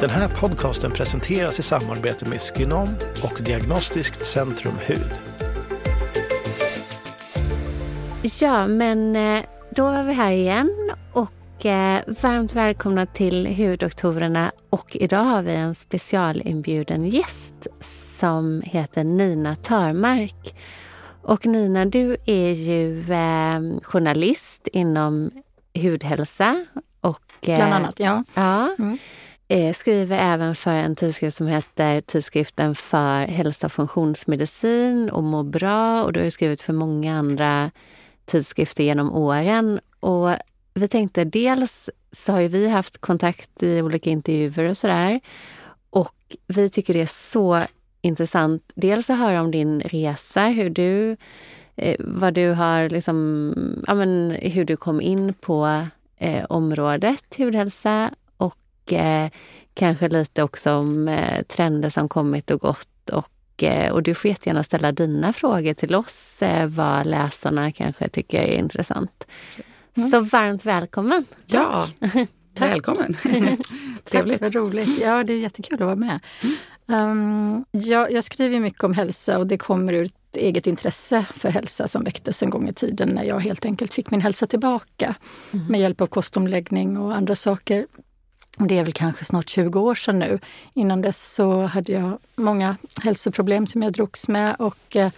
Den här podcasten presenteras i samarbete med Skinom och Diagnostiskt Centrum Hud. Ja, men eh, då är vi här igen och eh, varmt välkomna till Huddoktorerna och idag har vi en specialinbjuden gäst som heter Nina Törmark. Och Nina, du är ju eh, journalist inom hudhälsa. Och, Bland annat, ja. ja mm. Eh, skriver även för en tidskrift som heter Tidskriften för hälsa och funktionsmedicin och må bra. Och du har skrivit för många andra tidskrifter genom åren. Och vi tänkte dels så har ju vi haft kontakt i olika intervjuer och sådär. Och vi tycker det är så intressant dels att höra om din resa, hur du, eh, vad du har liksom, ja men hur du kom in på eh, området hudhälsa och eh, kanske lite också om eh, trender som kommit och gått och Eh, och du får jättegärna ställa dina frågor till oss, eh, vad läsarna kanske tycker är intressant. Mm. Så varmt välkommen! Ja, välkommen! Trevligt! Tack, vad roligt. Ja, det är jättekul att vara med. Um, jag, jag skriver mycket om hälsa och det kommer ur ett eget intresse för hälsa som väcktes en gång i tiden när jag helt enkelt fick min hälsa tillbaka mm. med hjälp av kostomläggning och andra saker. Det är väl kanske snart 20 år sedan nu. Innan dess så hade jag många hälsoproblem som jag drogs med och eh,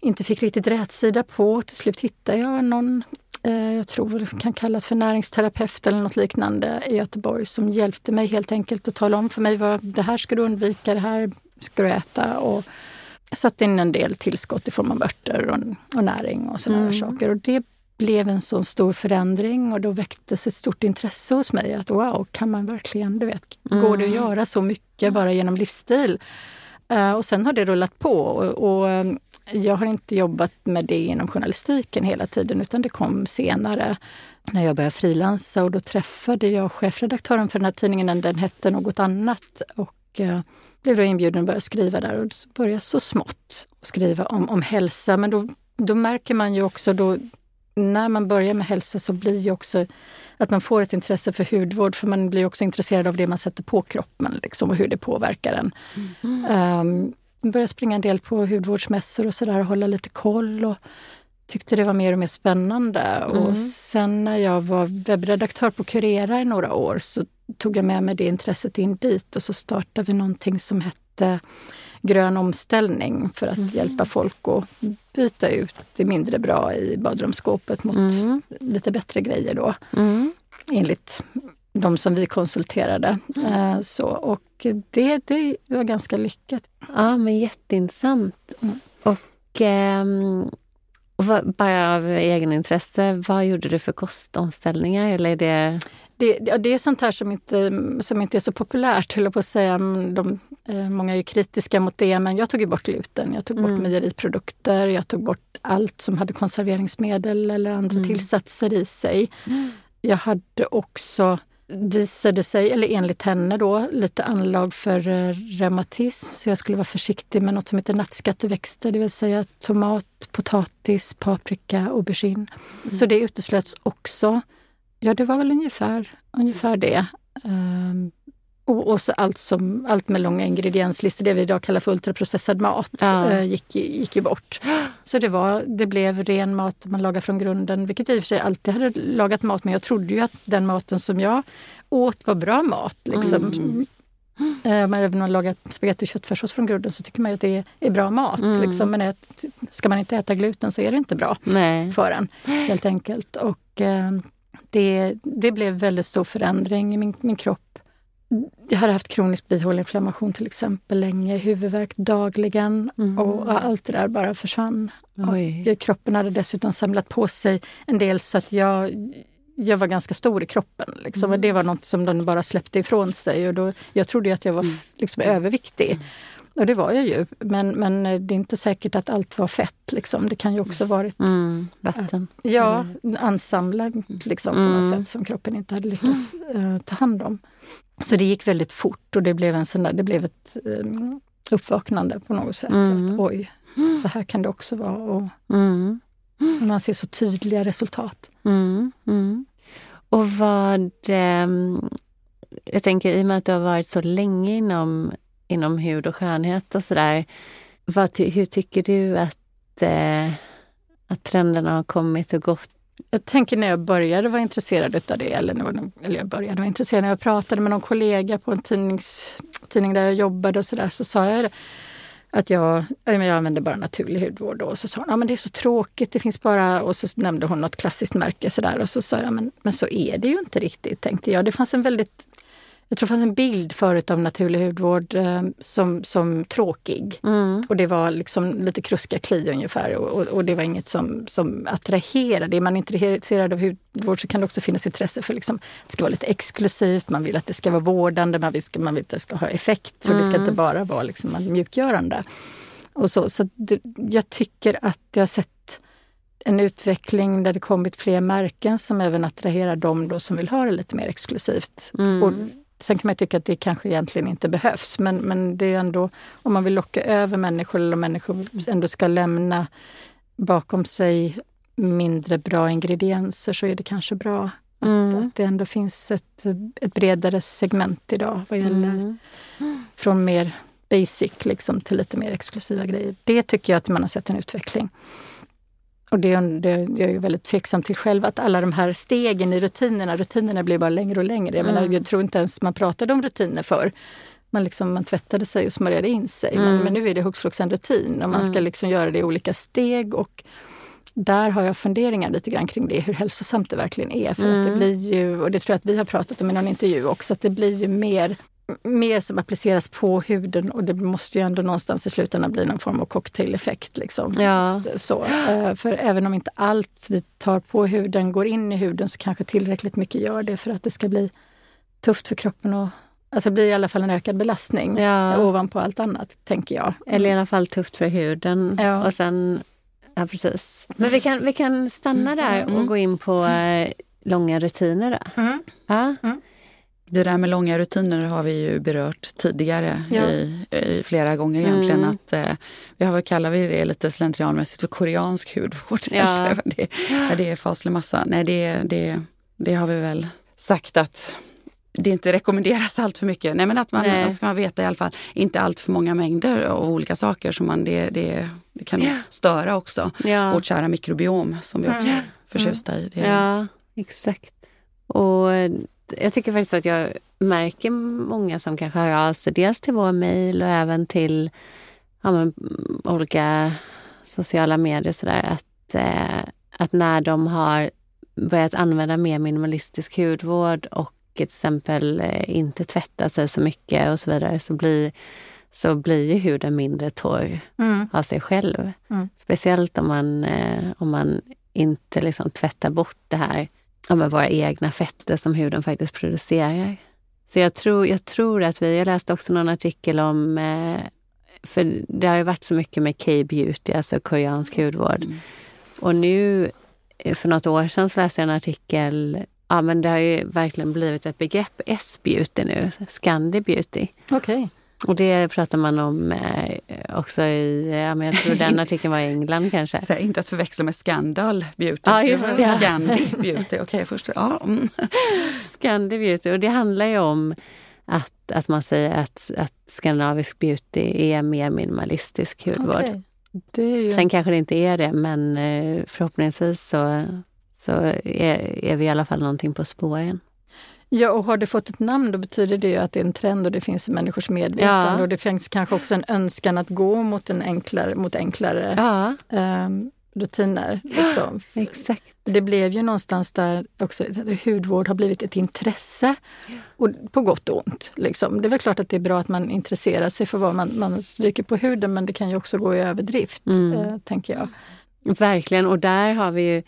inte fick riktigt rätsida på. Till slut hittade jag någon, eh, jag tror det kan kallas för näringsterapeut eller något liknande i Göteborg som hjälpte mig helt enkelt att tala om för mig vad det här ska du undvika, det här ska du äta. Och satte in en del tillskott i form av örter och, och näring och sådana mm. saker. Och det blev en så stor förändring och då väcktes ett stort intresse hos mig. att Wow, kan man verkligen, du vet, mm. går det att göra så mycket bara genom livsstil? Uh, och sen har det rullat på och, och, eh, jag har inte jobbat med det inom journalistiken hela tiden utan det kom senare när jag började frilansa och då träffade jag chefredaktören för den här tidningen, den hette något annat och uh, blev då inbjuden att börja skriva där och började så smått skriva om, om hälsa. Men då, då märker man ju också, då, när man börjar med hälsa så blir ju också att man får ett intresse för hudvård för man blir också intresserad av det man sätter på kroppen liksom, och hur det påverkar en. Mm. Um, började springa en del på hudvårdsmässor och sådär och hålla lite koll och tyckte det var mer och mer spännande. Mm. Och sen när jag var webbredaktör på Curera i några år så tog jag med mig det intresset in dit och så startade vi någonting som hette grön omställning för att mm. hjälpa folk att byta ut det mindre bra i badrumsskåpet mot mm. lite bättre grejer då. Mm. Enligt de som vi konsulterade. Mm. Så, och det, det var ganska lyckat. Ja, men jätteintressant. Mm. Och eh, bara av egenintresse, vad gjorde du för kostomställningar? Eller är det... Det, det är sånt här som inte, som inte är så populärt, höll på att säga. De, eh, många är kritiska mot det, men jag tog ju bort gluten. Jag tog bort mm. mejeriprodukter, jag tog bort allt som hade konserveringsmedel eller andra mm. tillsatser i sig. Mm. Jag hade också, visade sig, eller enligt henne då, lite anlag för eh, reumatism. Så jag skulle vara försiktig med något som heter nattskatteväxter, det vill säga tomat, potatis, paprika, aubergine. Så det uteslöts också. Ja, det var väl ungefär, ungefär det. Um, och, och allt, som, allt med långa ingredienslistor, det vi idag kallar för ultraprocessad mat, ja. uh, gick, gick ju bort. Så det, var, det blev ren mat man lagade från grunden, vilket jag i och för sig alltid hade lagat mat men jag trodde ju att den maten som jag åt var bra mat. Liksom. Mm. Uh, men även om man lagar spagetti och köttfärssås från grunden så tycker man att det är, bra mat. Mm. Liksom. Men ett, ska man inte äta gluten så är det inte bra Nej. för en, helt enkelt. Och, uh, det, det blev väldigt stor förändring i min, min kropp. Jag hade haft kronisk bihåleinflammation till exempel länge, huvudvärk dagligen mm. och allt det där bara försvann. Kroppen hade dessutom samlat på sig en del så att jag, jag var ganska stor i kroppen. Liksom. Mm. Och det var något som den bara släppte ifrån sig. Och då, jag trodde att jag var mm. liksom, överviktig. Mm. Och det var jag ju. Men, men det är inte säkert att allt var fett. Liksom. Det kan ju också varit mm, vatten. Ja, ansamlat liksom, på något sätt som kroppen inte hade lyckats uh, ta hand om. Så det gick väldigt fort och det blev, en sån där, det blev ett um, uppvaknande på något sätt. Mm. Att, oj, så här kan det också vara. Och mm. Man ser så tydliga resultat. Mm. Mm. Och vad... Eh, jag tänker i och med att du har varit så länge inom, inom hud och skönhet och sådär. Hur tycker du att, eh, att trenderna har kommit och gått jag tänker när jag började vara intresserad av det, eller, när, eller jag började vara intresserad när jag pratade med någon kollega på en tidnings, tidning där jag jobbade och sådär, så sa jag det, att jag, jag använder bara naturlig hudvård. Och så sa hon, ja men det är så tråkigt, det finns bara... Och så nämnde hon något klassiskt märke sådär och så sa jag, men, men så är det ju inte riktigt, tänkte jag. Det fanns en väldigt jag tror det fanns en bild förut av naturlig hudvård eh, som, som tråkig. Mm. Och det var liksom lite kruska kli ungefär och, och, det var inget som, som attraherade. Är man intresserad av hudvård så kan det också finnas intresse för liksom, det ska vara lite exklusivt, man vill att det ska vara vårdande, man vill, man vill att det ska ha effekt. Så mm. det ska inte mm. bara vara liksom mjukgörande. Och så så det, jag tycker att jag har sett en utveckling där det kommit fler märken som även attraherar de då som vill ha det lite mer exklusivt. Mm. Och Sen kan man tycka att det kanske egentligen inte behövs, men, men det är ändå om man vill locka över människor eller om människor ändå ska lämna bakom sig mindre bra ingredienser så är det kanske bra att, mm. att det ändå finns ett, ett bredare segment idag vad gäller mm. från mer basic liksom, till lite mer exklusiva grejer. Det tycker jag att man har sett en utveckling. Och det, det, jag är väldigt tveksam till själv, att alla de här stegen i rutinerna, rutinerna blir bara längre och längre. Jag, mm. menar, jag tror inte ens man pratade om rutiner för man, liksom, man tvättade sig och smörjade in sig. Mm. Men, men, nu är det hux flux en rutin och man ska mm. liksom göra det i olika steg. Och där har jag funderingar lite grann kring det, hur hälsosamt det verkligen är. För mm. att det mm. blir ju, och det tror jag att vi har pratat om i någon intervju också, att det blir ju mer mer som appliceras på huden och det måste ju ändå någonstans i slutändan bli någon form av cocktaileffekt. Liksom. Ja. Så, eh, för även om inte allt vi tar på huden går in i huden så kanske tillräckligt mycket gör det för att det ska bli tufft för kroppen och Alltså det blir i alla fall en ökad belastning ja. ovanpå allt annat, tänker jag. Eller i alla fall tufft för huden. Ja. Och sen, ja precis. Men vi kan, vi kan stanna där och mm. gå in på eh, långa rutiner då. Mm. Ja. Mm. Det där med långa rutiner har vi ju berört tidigare ja. i, i, flera gånger egentligen. Mm. Att, eh, vi har, vad kallar vi det lite slentrianmässigt för koreansk hudvård? Ja. det, det är faslig massa. Nej, det, det, det har vi väl sagt att det inte rekommenderas allt för mycket. Nej, men att man Nej. ska man veta i alla fall inte allt för många mängder av olika saker. som man, det, det, det kan ja. störa också ja. vårt kära mikrobiom som vi också är förtjusta i. Det. Ja, exakt. Och jag tycker faktiskt att jag märker många som kanske hör av sig dels till vår mejl och även till ja, men, olika sociala medier sådär att, eh, att när de har börjat använda mer minimalistisk hudvård och till exempel eh, inte tvätta sig så mycket och så vidare så blir, så blir ju huden mindre torr mm. av sig själv. Mm. Speciellt om man, eh, om man inte liksom tvättar bort det här ja, med våra egna fetter som huden faktiskt producerar. Så jag tror, jag tror att vi, jag läste också någon artikel om, eh, för det har ju varit så mycket med K-beauty, alltså koreansk hudvård. Och nu, eh, för något år sedan, så läste jag en artikel Ja, men det har ju verkligen blivit ett begrepp, S-beauty nu, Scandi beauty. Okay. Och det pratar man om eh, också i, ja, men jag tror den artikeln var i England kanske. Så inte att förväxla med Scandal Beauty. Ja, just det. Scandi Beauty, okej okay, först. Ja. Mm. Scandi Beauty, och det handlar ju om att, att man säger att, att skandinavisk beauty är mer minimalistisk hudvård. Okay. Ju... Sen kanske det inte är det, men eh, förhoppningsvis så, så är, är vi i alla fall någonting på spåren. Ja, och har det fått ett namn då betyder det ju att det är en trend och det finns i människors medvetande. Ja. Och det finns kanske också en önskan att gå mot, en enklare, mot enklare ja. um, rutiner. Liksom. Exakt. Det blev ju någonstans där också hudvård har blivit ett intresse. Och på gott och ont. Liksom. Det är väl klart att det är bra att man intresserar sig för vad man, man stryker på huden men det kan ju också gå i överdrift, mm. eh, tänker jag. Verkligen, och där har vi ju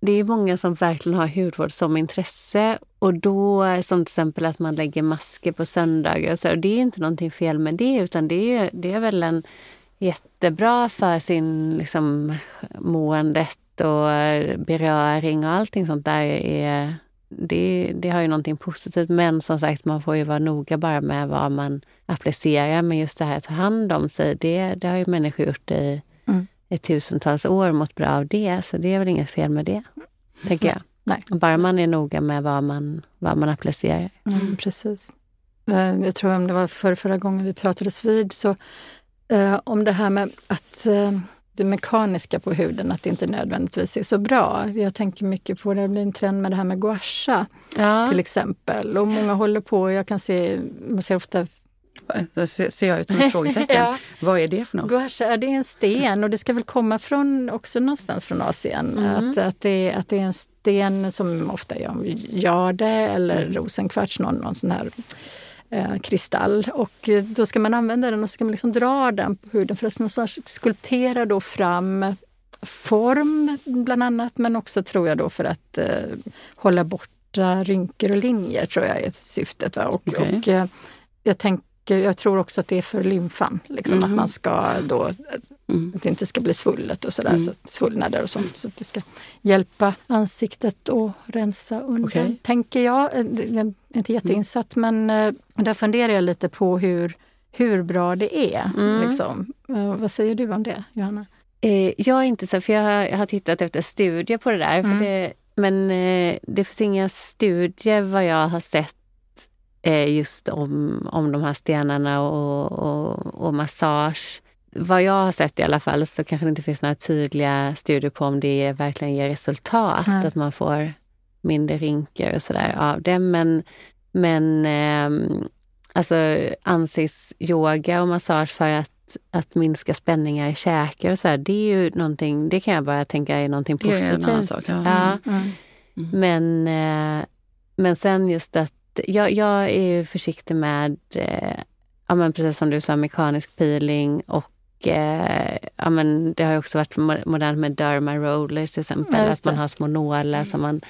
det är många som verkligen har hudvård som intresse och då, som till exempel att man lägger masker på söndagar och så, och det är inte någonting fel med det utan det är, det är väl en jättebra för sin liksom, måendet och beröring och allting sånt där är det, det har ju någonting positivt. Men som sagt, man får ju vara noga bara med vad man applicerar. Men just det här att ta hand om sig, det, det har ju människor gjort i, mm. i tusentals år mått bra av det. Så det är väl inget fel med det, tänker jag. Nej. Bara man är noga med vad man, vad man applicerar. Mm, precis. Eh, jag tror om det var för förra gången vi pratades vid, så eh, om det här med att eh, det mekaniska på huden, att det inte nödvändigtvis är så bra. Jag tänker mycket på det, det blir en trend med det här med gua ja. till exempel. Och många håller på, jag kan se, man ser ofta då ser jag ut som ett frågetecken. ja. Vad är det för något? Gua det är en sten och det ska väl komma från, också någonstans från Asien. Mm. Att, att, det, att det är en sten som ofta är jade eller mm. rosenkvarts, någon, någon sån här eh, kristall. Och då ska man använda den och så ska man liksom dra den på huden för att skulptera då fram form bland annat, men också tror jag då för att eh, hålla borta rynkor och linjer tror jag är syftet. Va? Och, okay. och eh, jag tänker jag tror också att det är för lymfan. Liksom, mm. Att man ska då, mm. att det inte ska bli svullet och sådär, mm. så svullnader och sånt. Så att det ska hjälpa ansiktet att rensa undan, okay. tänker jag. Eh, jag är inte jätteinsatt men äh, där funderar jag lite på hur, hur bra det är. Mm. Liksom. Äh, vad säger du om det, Johanna? Eh, jag är inte så, för jag har, jag har tittat efter studier på det där. För mm. det, men eh, det finns inga studier vad jag har sett Eh, just om, om de här stenarna och, och, och, massage. Vad jag har sett i alla fall så kanske det inte finns några tydliga studier på om det verkligen ger resultat, Nej. att man får mindre rynkor och sådär av det. Men, men eh, alltså ansiktsyoga och massage för att, att minska spänningar i käkar och sådär, det är ju någonting, det kan jag bara tänka är någonting positivt. Det är en sak. Ja. ja. Mm. Mm. Men, eh, men sen just att jag, jag är försiktig med, eh, ja, men precis som du sa, mekanisk peeling och eh, ja, men det har också varit modernt med derma rollers till exempel. Ja, att man har små nålar som man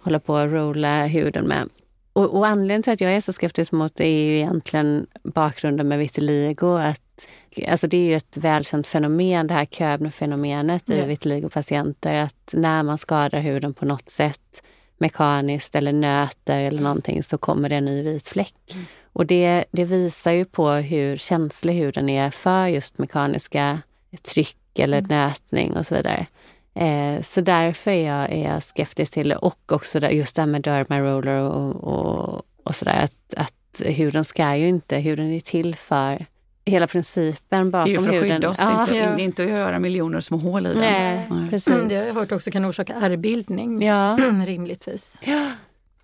håller på att rolla huden med. Och, och anledningen till att jag är så skeptisk mot det är ju egentligen bakgrunden med vitiligo. Att, alltså det är ju ett välkänt fenomen, det här Köbner-fenomenet i vitiligo-patienter. Att när man skadar huden på något sätt mekaniskt eller nöter eller någonting så kommer det en ny vit fläck. Mm. Och det, det visar ju på hur känslig huden är för just mekaniska tryck eller mm. nötning och så vidare. Eh, så därför är jag, är jag skeptisk till det och också där, just det här med derma roller och, och, och sådär. Att, att huden ska ju inte, huden är till för hela principen bakom huden. Det är ju för att skydda oss, ja. inte, ja. inte att göra miljoner små hål i den. Nej, Nej. Precis. Mm, det har jag hört också kan orsaka ärrbildning, ja. rimligtvis. Ja.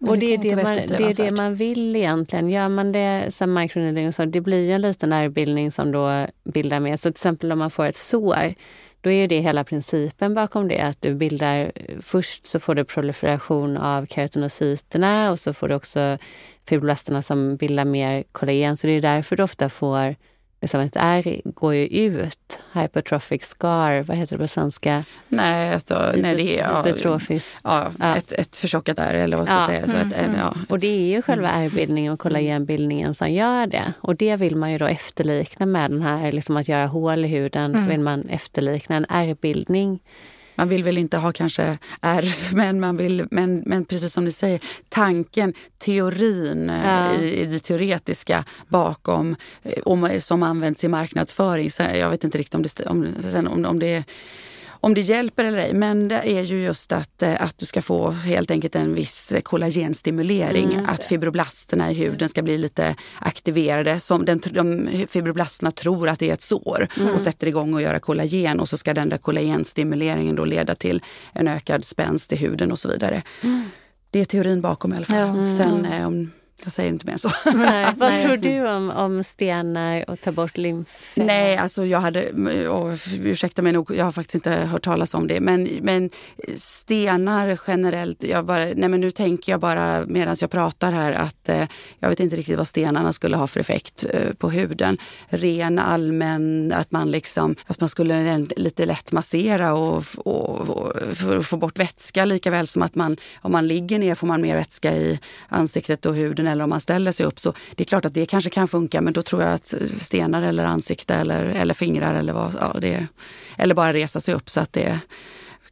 Och det, är det, man, det är det man vill egentligen. Gör man det som microneedling så det blir en liten ärrbildning som då bildar med. Så till exempel om man får ett sår, då är det hela principen bakom det. Att du bildar, först så får du proliferation av keratinocyterna och så får du också fibroblasterna som bildar mer kollagen. Så det är därför du ofta får liksom ett ärr går ju ut. Hypertrophic scar, vad heter det på svenska? Nej, alltså, nej det är hypertrofiskt. Ja, ja, Ett, ett förtjockat ärr eller vad ska ja. säga. Så ett, mm. ja, och det är ju själva ärrbildningen och kollagenbildningen som gör det. Och det vill man ju då efterlikna med den här, liksom att göra hål i huden, mm. så vill man efterlikna en ärrbildning man vill väl inte ha kanske R, men, man vill, men, men precis som ni säger, tanken, teorin eh, ja. i, i det teoretiska bakom eh, om, som används i marknadsföring. Så jag vet inte riktigt om det, om, om, om det om det hjälper eller ej. Men det är ju just att, eh, att du ska få helt enkelt en viss kollagenstimulering. Mm, att fibroblasterna i huden ska bli lite aktiverade. Som den, de, fibroblasterna tror att det är ett sår mm. och sätter igång och göra kollagen och så ska den där kollagenstimuleringen då leda till en ökad spänst i huden och så vidare. Mm. Det är teorin bakom i alla fall. Sen, eh, om, Jag säger inte mer än så. Nej, vad nej. tror du om, om stenar och ta bort lymf? Nej, alltså jag hade, oh, ursäkta mig nog, jag har faktiskt inte hört talas om det. Men, men stenar generellt, jag bara, nej men nu tänker jag bara medan jag pratar här att eh, jag vet inte riktigt vad stenarna skulle ha för effekt eh, på huden. Ren allmän, att man liksom, att man skulle lite lätt massera och, och, och för att få bort vätska lika väl som att man, om man ligger ner får man mer vätska i ansiktet och huden eller om man ställer sig upp. Så det är klart att det kanske kan funka men då tror jag att stenar eller ansikte eller, eller fingrar eller vad, ja, det, eller bara resa sig upp så att det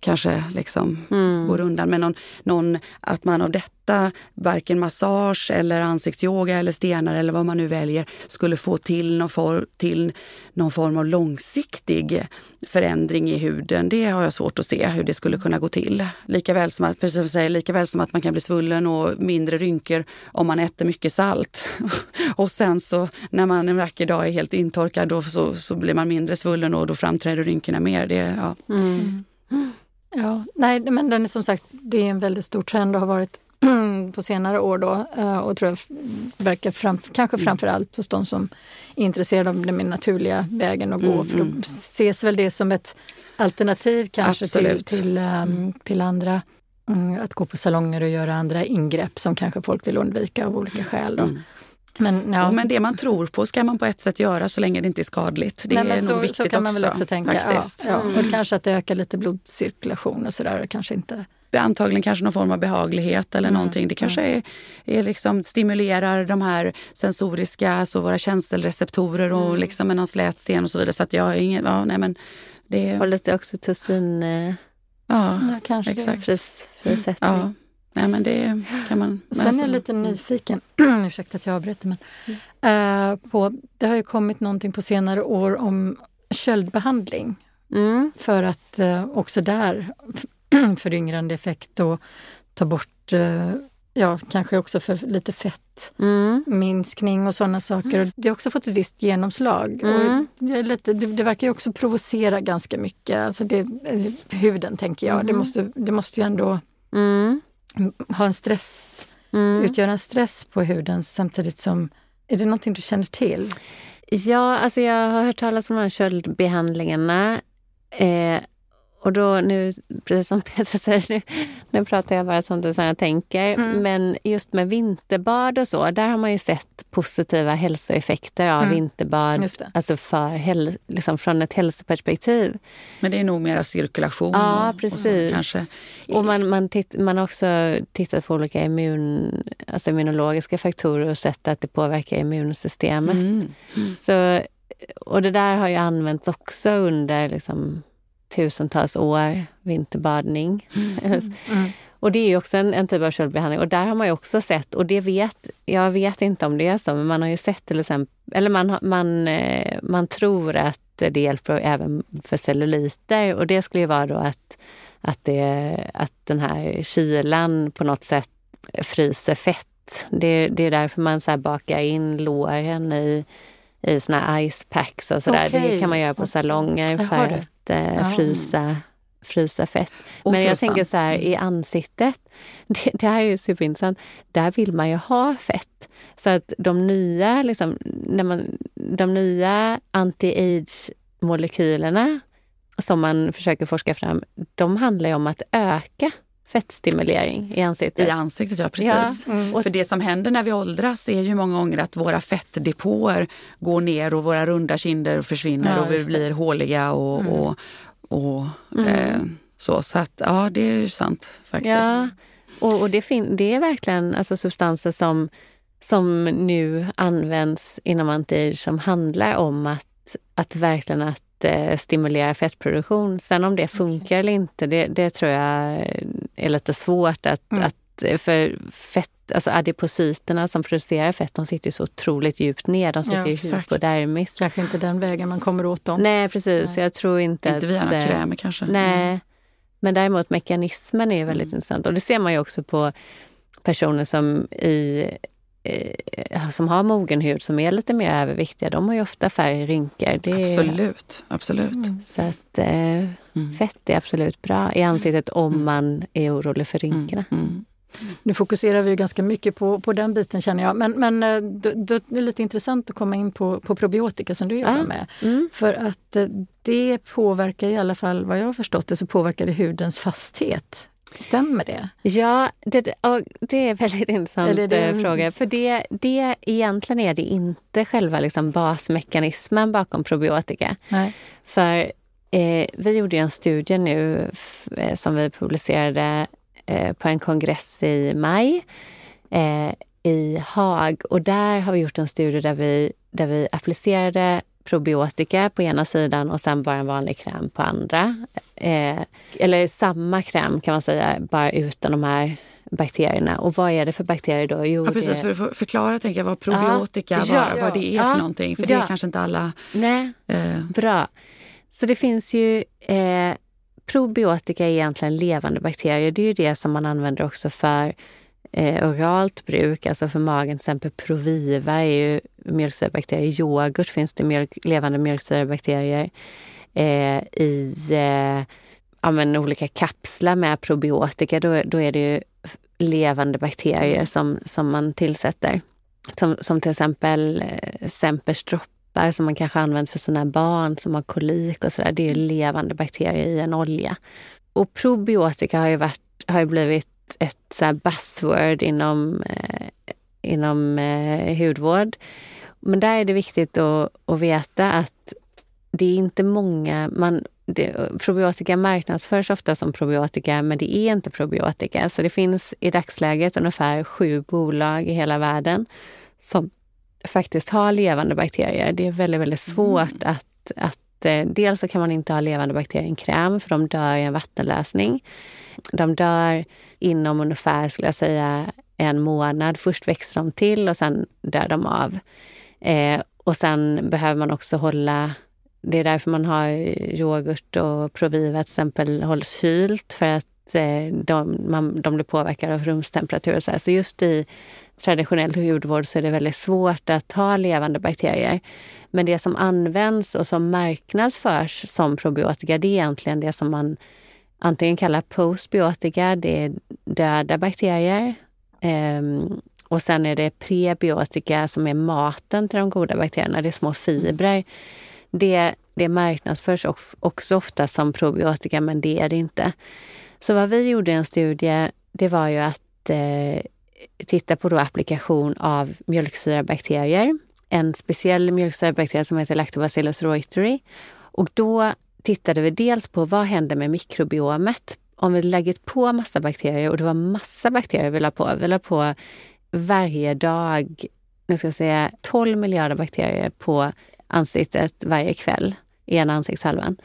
kanske liksom mm. går undan. Men någon, någon, att man av detta, varken massage eller ansiktsyoga eller stenar eller vad man nu väljer, skulle få till någon, for, till någon form av långsiktig förändring i huden. Det har jag svårt att se hur det skulle kunna gå till. Likaväl som att, precis som, säger, likaväl som att man kan bli svullen och mindre rynkor om man äter mycket salt. och sen så när man en vacker dag är helt intorkad då så, så blir man mindre svullen och då framträder rynkorna mer. Det, ja. Mm. Ja, nej, men den är som sagt, det är en väldigt stor trend och har varit på senare år då eh, och tror jag verkar fram, kanske mm. framför allt hos de som är intresserade av den naturliga vägen att gå. Mm, för då mm. ses väl det som ett alternativ kanske till, till, um, till andra um, att gå på salonger och göra andra ingrepp som kanske folk vill undvika av olika skäl. Då. Mm. Men, ja. men det man tror på ska man på ett sätt göra så länge det inte är skadligt. Det Nej, är nog så, viktigt så kan man väl också tänka. Faktiskt. Ja, ja. Mm. Och kanske att det ökar lite blodcirkulation och sådär. Kanske inte antagligen kanske någon form av behaglighet eller mm. någonting. Det kanske är, är liksom stimulerar de här sensoriska, alltså våra känselreceptorer och mm. liksom med någon slät sten och så vidare. Så att jag har ingen, ja, nej men det... Och lite oxytocin. Eh, ja, ja, kanske exakt. Fris, frisättning. Ja. Nej, men det kan man... Sen är jag lite nyfiken, ursäkta att jag avbryter, men mm. uh, på, det har ju kommit någonting på senare år om köldbehandling. Mm. För att uh, också där föryngrande effekt och ta bort uh, ja, kanske också för lite fettminskning mm. och sådana saker. Och det har också fått ett visst genomslag. Mm. Och det, lite, det, det, verkar ju också provocera ganska mycket. Alltså det, huden, tänker jag. Mm. Det, måste, det måste ju ändå mm ha en stress, mm. utgöra en stress på huden samtidigt som... Är det någonting du känner till? Ja, alltså jag har hört talas om de här köldbehandlingarna. Eh, och då nu, precis som Peter säger, nu, nu pratar jag bara som det som jag tänker. Mm. Men just med vinterbad och så, där har man ju sett positiva hälsoeffekter av mm. vinterbad. Alltså för, liksom från ett hälsoperspektiv. Men det är nog mera cirkulation? Ja, och, precis. Och, kanske. och man, man, titt, man har också tittat på olika immun, alltså immunologiska faktorer och sett att det påverkar immunsystemet. Mm. mm. Så, och det där har ju använts också under liksom, tusentals år vinterbadning. Och det är också en, en typ av köldbehandling och där har man ju också sett, och det vet, jag vet inte om det är så, men man har ju sett till exempel, eller man, man, eh, man tror att det hjälper även för celluliter och det skulle ju vara då att, att, det, att den här kylan på något sätt fryser fett. Det, det är därför man så bakar in låren i i såna här ice packs och sådär. Okay. Det kan man göra på salonger för att eh, frysa, frysa fett. Men jag tänker så här i ansiktet, det, det här är ju superintressant, där vill man ju ha fett. Så att de nya, liksom, när man, de nya anti-age molekylerna som man försöker forska fram, de handlar ju om att öka fettstimulering i ansiktet. I ansiktet, ja precis. Ja. Mm. För det som händer när vi åldras är ju många gånger att våra fettdepåer går ner och våra runda kinder försvinner ja, och vi blir håliga och, mm. och, och mm. eh, så. Så att ja, det är sant faktiskt. Ja, och, och det, det är verkligen alltså, substanser som, som nu används inom anti som handlar om att, att verkligen att eh, stimulera fettproduktion. Sen om det funkar okay. eller inte, det, det, tror jag är lite svårt att, mm. att för fett Alltså adipocyterna som producerar fett, de sitter ju så otroligt djupt ner. De sitter ja, ju hypodermis. Kanske inte den vägen man kommer åt dem. Nej, precis. Nej. Jag tror inte, inte via att... krämer kanske. Nej. Mm. Men däremot mekanismen är väldigt mm. intressant. Och det ser man ju också på personer som i eh, som har mogen hud som är lite mer överviktiga, de har ju ofta färre rynkor. Det absolut, absolut. Mm. Så att eh, mm. fett är absolut bra i ansiktet om mm. man är orolig för rynkorna. Mm. Nu fokuserar vi ganska mycket på, på den biten känner jag. Men, men eh, då, då är det lite intressant att komma in på, på probiotika som du jobbar med. Mm. För att eh, det påverkar i alla fall, vad jag har förstått det, så påverkar det hudens fasthet. Stämmer det? Ja, det, det är en väldigt intressant det en... fråga. För det, det, egentligen är det inte själva liksom basmekanismen bakom probiotika. Nej. För eh, vi gjorde en studie nu eh, som vi publicerade eh, på en kongress i maj eh, i Haag. Och där har vi gjort en studie där vi, där vi applicerade probiotika på ena sidan och sen bara en vanlig kräm på andra. Eh, eller samma kräm kan man säga, bara utan de här bakterierna. Och vad är det för bakterier då? Jo, ja, precis, det... för att förklara tänker jag, vad probiotika, ja, vad, ja, vad det är för någonting. För det är kanske inte alla... Nej, eh... bra. Så det finns ju eh, probiotika är egentligen levande bakterier. Det är ju det som man använder också för eh, oralt bruk, alltså för magen. Till exempel Proviva är ju mjölksyrebakterier. I yoghurt finns det mjölk, levande mjölksyrebakterier. Eh, I eh, ja, men olika kapslar med probiotika, då, då är det ju levande bakterier som, som man tillsätter. Som, som till exempel eh, Sempers Sempers droppar som man kanske använt för sina barn som har kolik och sådär. Det är ju levande bakterier i en olja. Och probiotika har ju, varit, har ju blivit ett så buzzword inom, eh, inom eh, hudvård. Men där är det viktigt att, att veta att det är inte många... Man, det, probiotika marknadsförs ofta som probiotika, men det är inte probiotika. Så det finns i dagsläget ungefär sju bolag i hela världen som faktiskt har levande bakterier. Det är väldigt, väldigt mm. svårt mm. att, att eh, Dels så kan man inte ha levande bakterier i en kräm för de dör i en vattenlösning. De dör inom ungefär, skulle jag säga, en månad. Först växer de till och sen dör de av. Eh, och sen behöver man också hålla det är därför man har yoghurt och Proviva till exempel hålls kylt för att Eh, de, man, de blir påverkade av rumstemperatur. så, så just i traditionell hudvård så är det väldigt svårt att ha levande bakterier. Men det som används och som marknadsförs som probiotika, det är egentligen det som man antingen kallar postbiotika, det är döda bakterier. Um, och sen är det prebiotika som är maten till de goda bakterierna, det är små fibrer. Det, det marknadsförs också ofta som probiotika, men det är det inte. Så vad vi gjorde i en studie, det var ju att eh, titta på då applikation av mjölksyrabakterier. En speciell mjölksyrabakterie som heter Lactobacillus reuteri. Och då tittade vi dels på vad händer med mikrobiomet om vi lägger på massa bakterier och det var massa bakterier vi la på. Vi la på varje dag, nu ska jag säga 12 miljarder bakterier på ansiktet varje kväll i ena ansiktshalvan.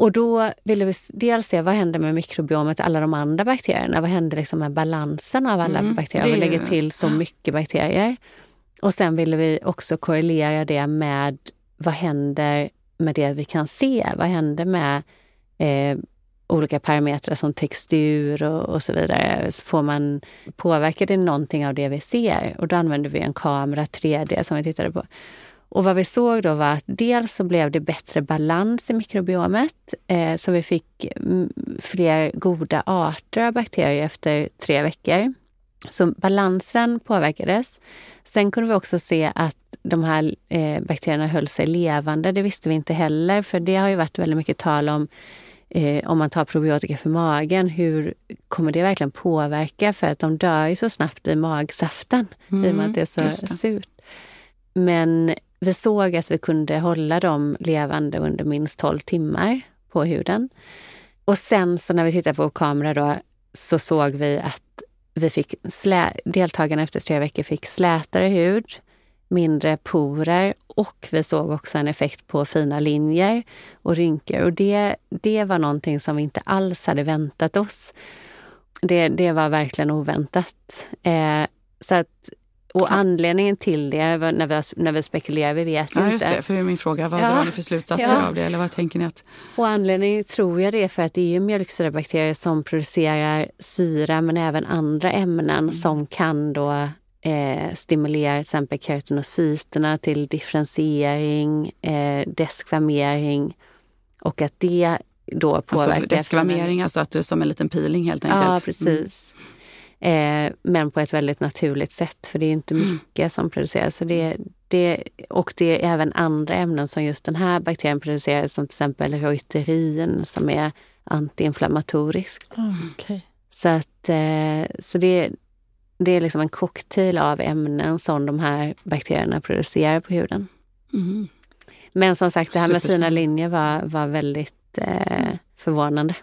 Och då ville vi dels se vad händer med mikrobiomet, alla de andra bakterierna. Vad händer liksom med balansen av alla mm, bakterier om vi lägger till så mycket bakterier? Och sen ville vi också korrelera det med vad händer med det vi kan se? Vad händer med eh, olika parametrar som textur och, och, så vidare. Får man, påverkar det någonting av det vi ser? Och då använde vi en kamera 3D som vi tittade på. Och vad vi såg då var att dels så blev det bättre balans i mikrobiomet. Eh, så vi fick fler goda arter av bakterier efter tre veckor. Så balansen påverkades. Sen kunde vi också se att de här eh, bakterierna höll sig levande. Det visste vi inte heller, för det har ju varit väldigt mycket tal om eh, om man tar probiotika för magen, hur kommer det verkligen påverka? För att de dör ju så snabbt i magsaften mm, i och med att det är så det. surt. Men vi såg att vi kunde hålla dem levande under minst 12 timmar på huden. Och sen så när vi tittade på kamera då så såg vi att vi fick slä, deltagarna efter tre veckor fick slätare hud, mindre porer och vi såg också en effekt på fina linjer och rynkor. Och det, det var någonting som vi inte alls hade väntat oss. Det, det var verkligen oväntat. Eh, så att och anledningen till det, när vi, när vi spekulerar, vi vet ju ja, just inte. Det, för min fråga, vad ja. drar ni för slutsatser ja. av det? Eller vad tänker ni att... Och anledningen tror jag det är för att det är mjölksyrebakterier som producerar syra men även andra ämnen mm. som kan då eh, stimulera till exempel keratinocyterna till differentiering, eh, deskvamering och att det då alltså, påverkar... Alltså deskvamering, alltså att du som en liten peeling helt enkelt? Ja, precis. Mm. Eh, men på ett väldigt naturligt sätt, för det är inte mycket som produceras. Så det, det, och det är även andra ämnen som just den här bakterien producerar, som till exempel reuterin som är antiinflammatoriskt. Oh, okay. Så, att, eh, så det, det är liksom en cocktail av ämnen som de här bakterierna producerar på huden. Mm. Men som sagt, det här med fina linjer var, var väldigt eh, förvånande.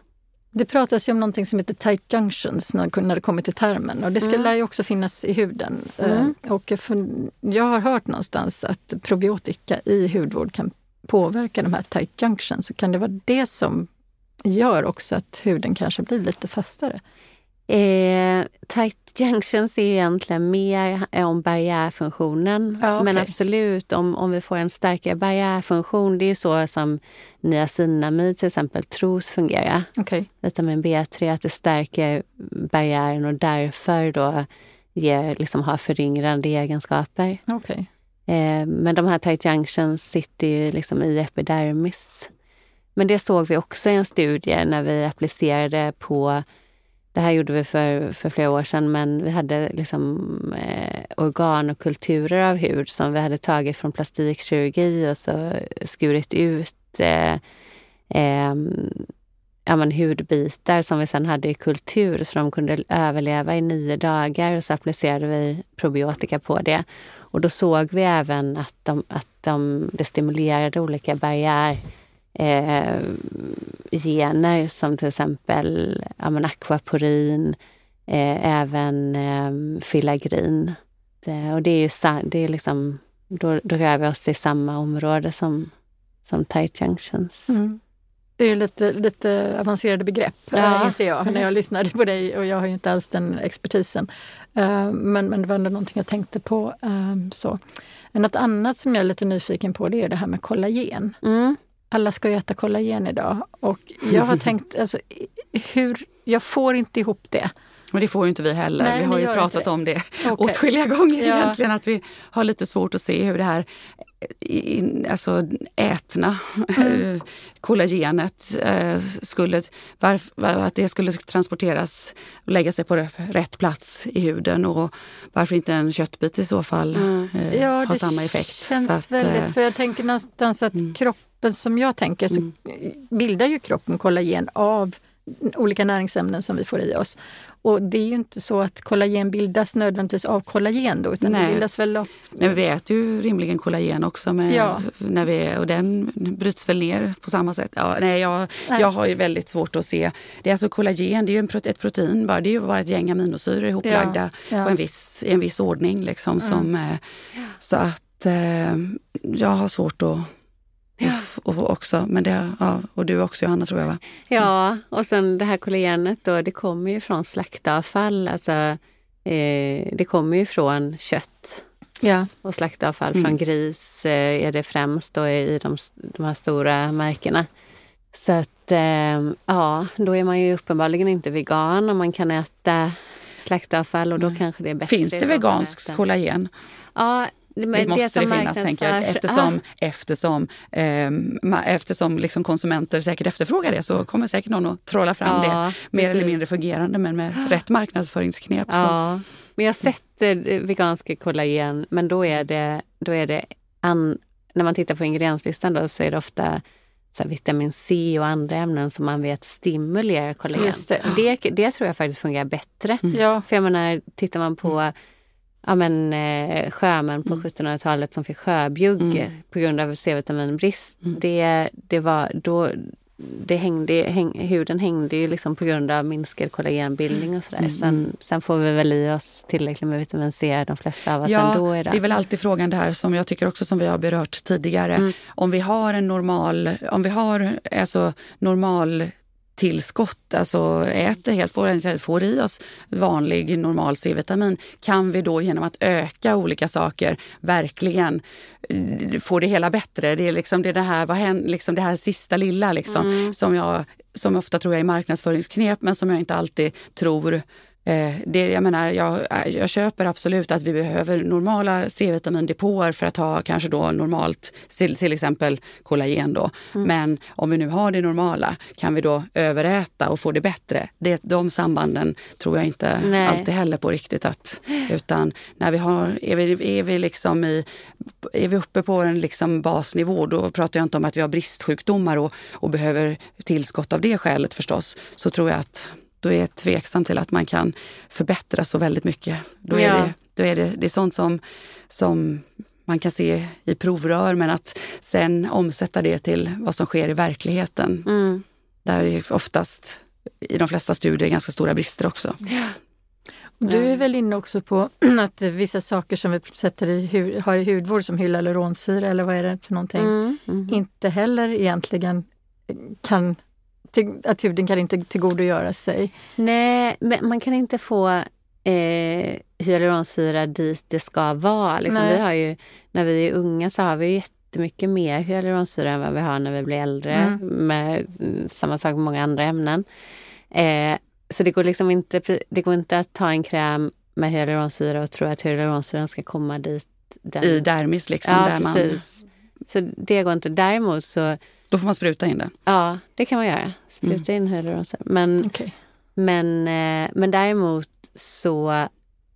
Det pratas ju om någonting som heter tight junctions när, det kommer till termen och det ska, mm. lär ju också finnas i huden. Mm. Eh, och för, jag har hört någonstans att probiotika i hudvård kan påverka de här tight junctions. Så kan det vara det som gör också att huden kanske blir lite fastare? Eh, tight junctions är egentligen mer om barriärfunktionen. Ja, okay. Men absolut, om, om vi får en starkare barriärfunktion, det är så som niacinamid till exempel tros fungera. Okay. Vitamin B3, att det stärker barriären och därför då ger, liksom, har föryngrande egenskaper. Okay. Eh, men de här tight junctions sitter ju liksom i epidermis. Men det såg vi också i en studie när vi applicerade på det här gjorde vi för, för flera år sedan, men vi hade liksom, eh, organ och kulturer av hud som vi hade tagit från plastikkirurgi och så skurit ut eh, eh, ja, men hudbitar som vi sen hade i kultur så de kunde överleva i nio dagar och så applicerade vi probiotika på det. Och då såg vi även att, de, att de, det stimulerade olika barriär eh, gener som till exempel ja, men aquaporin, eh, även eh, filagrin. Det, och det är ju det är liksom, då, då rör vi oss i samma område som, som tight junctions. Mm. Det är lite, lite avancerade begrepp, eh, ja. inser jag, när jag lyssnade på dig och jag har ju inte alls den expertisen. Uh, men, men det var ändå någonting jag tänkte på. Uh, så. Något annat som jag är lite nyfiken på det är det här med kollagen. Mm alla ska ju äta kollagen idag. Och jag har tänkt, alltså, hur, jag får inte ihop det. Men det får ju inte vi heller. Nej, vi har ju pratat om det okay. åtskilliga gånger ja. egentligen. Att vi har lite svårt att se hur det här alltså ätna mm. kollagenet eh, skulle, att det skulle transporteras och lägga sig på rätt plats i huden och varför inte en köttbit i så fall mm. Eh, ja, har samma effekt. Känns att, väldigt, för jag tänker någonstans att mm. Kroppen som jag tänker så mm. bildar ju kroppen kollagen av olika näringsämnen som vi får i oss. Och det är ju inte så att kollagen bildas nödvändigtvis av kollagen då, utan Nej. det bildas väl av... Nej, vi äter ju rimligen kollagen också med, ja. när vi, och den bryts väl ner på samma sätt. Ja, nej, jag, nej. jag har ju väldigt svårt att se. Det är alltså kollagen, det är ju en, ett protein bara, det är ju bara ett gäng aminosyror ihoplagda ja. På en viss, i en viss ordning. Liksom, som, eh, Så att eh, jag har svårt att Ja. Och, också, men det, ja, och du också Johanna tror jag va? Ja, och sen det här kollagenet då, det kommer ju från slaktavfall. Alltså, eh, det kommer ju från kött ja. och slaktavfall mm. från gris eh, är det främst då i de, de här stora märkena. Så att eh, ja, då är man ju uppenbarligen inte vegan om man kan äta slaktavfall och då mm. kanske det är bättre. Finns det veganskt kollagen? Ja, det, det måste det finnas, tänker jag, eftersom, ah. eftersom, eh, eftersom liksom konsumenter säkert efterfrågar det så kommer säkert någon att trolla fram ja, det mer precis. eller mindre fungerande men med rätt marknadsföringsknep. Ja. Men jag sett eh, veganska kollagen men då är det, då är det an, när man tittar på ingredienslistan då så är det ofta så vitamin C och andra ämnen som man vet stimulerar kollagen. Det. Det, det. tror jag faktiskt fungerar bättre. Mm. Ja. För jag menar, tittar man på mm ja, men, eh, sjömän på mm. 1700-talet som fick sjöbjugg mm. på grund av C-vitaminbrist. Mm. Det, det var då det hängde, häng, huden hängde ju liksom på grund av minskad kollagenbildning och sådär. Mm. Sen, sen, får vi väl i oss tillräckligt med vitamin C, de flesta av oss ja, ändå. Är det. det är väl alltid frågan där som jag tycker också som vi har berört tidigare. Mm. Om vi har en normal, om vi har alltså normal tillskott, alltså äter helt, får, får i oss vanlig normal C-vitamin, kan vi då genom att öka olika saker verkligen eh, få det hela bättre. Det är liksom det, det, här, vad händer, liksom det här sista lilla liksom, mm. som jag som ofta tror jag är marknadsföringsknep men som jag inte alltid tror det, jag, menar, jag, jag köper absolut att vi behöver normala C-vitamindepåer för att ha kanske då normalt, till, till exempel kollagen. Då. Mm. Men om vi nu har det normala, kan vi då överäta och få det bättre? Det, de sambanden tror jag inte Nej. alltid heller på riktigt. Att, utan när vi har, är, vi, är, vi liksom i, är vi uppe på en liksom basnivå, då pratar jag inte om att vi har bristsjukdomar och, och behöver tillskott av det skälet förstås. Så tror jag att då är jag tveksam till att man kan förbättra så väldigt mycket. Då är, ja. det, då är det, det är sånt som, som man kan se i provrör men att sen omsätta det till vad som sker i verkligheten. Mm. Där är oftast i de flesta studier ganska stora brister också. Ja. Du är väl inne också på att vissa saker som vi sätter i, har i hudvård som hyaluronsyra eller vad är det för någonting, mm. Mm. inte heller egentligen kan att huden kan inte tillgodogöra sig. Nej, men man kan inte få eh, hyaluronsyra dit det ska vara. Liksom, vi har ju, när vi är unga så har vi jättemycket mer hyaluronsyra än vad vi har när vi blir äldre. Mm. Med mm, samma sak med många andra ämnen. Eh, så det går liksom inte, det går inte att ta en kräm med hyaluronsyra och tro att hyaluronsyran ska komma dit. Den. I dermis liksom? Ja, där precis. Man... Så det går inte. Däremot så då får man spruta in den? Ja, det kan man göra. Spruta mm. in hyaluronsyra. Men, okay. men, eh, men däremot så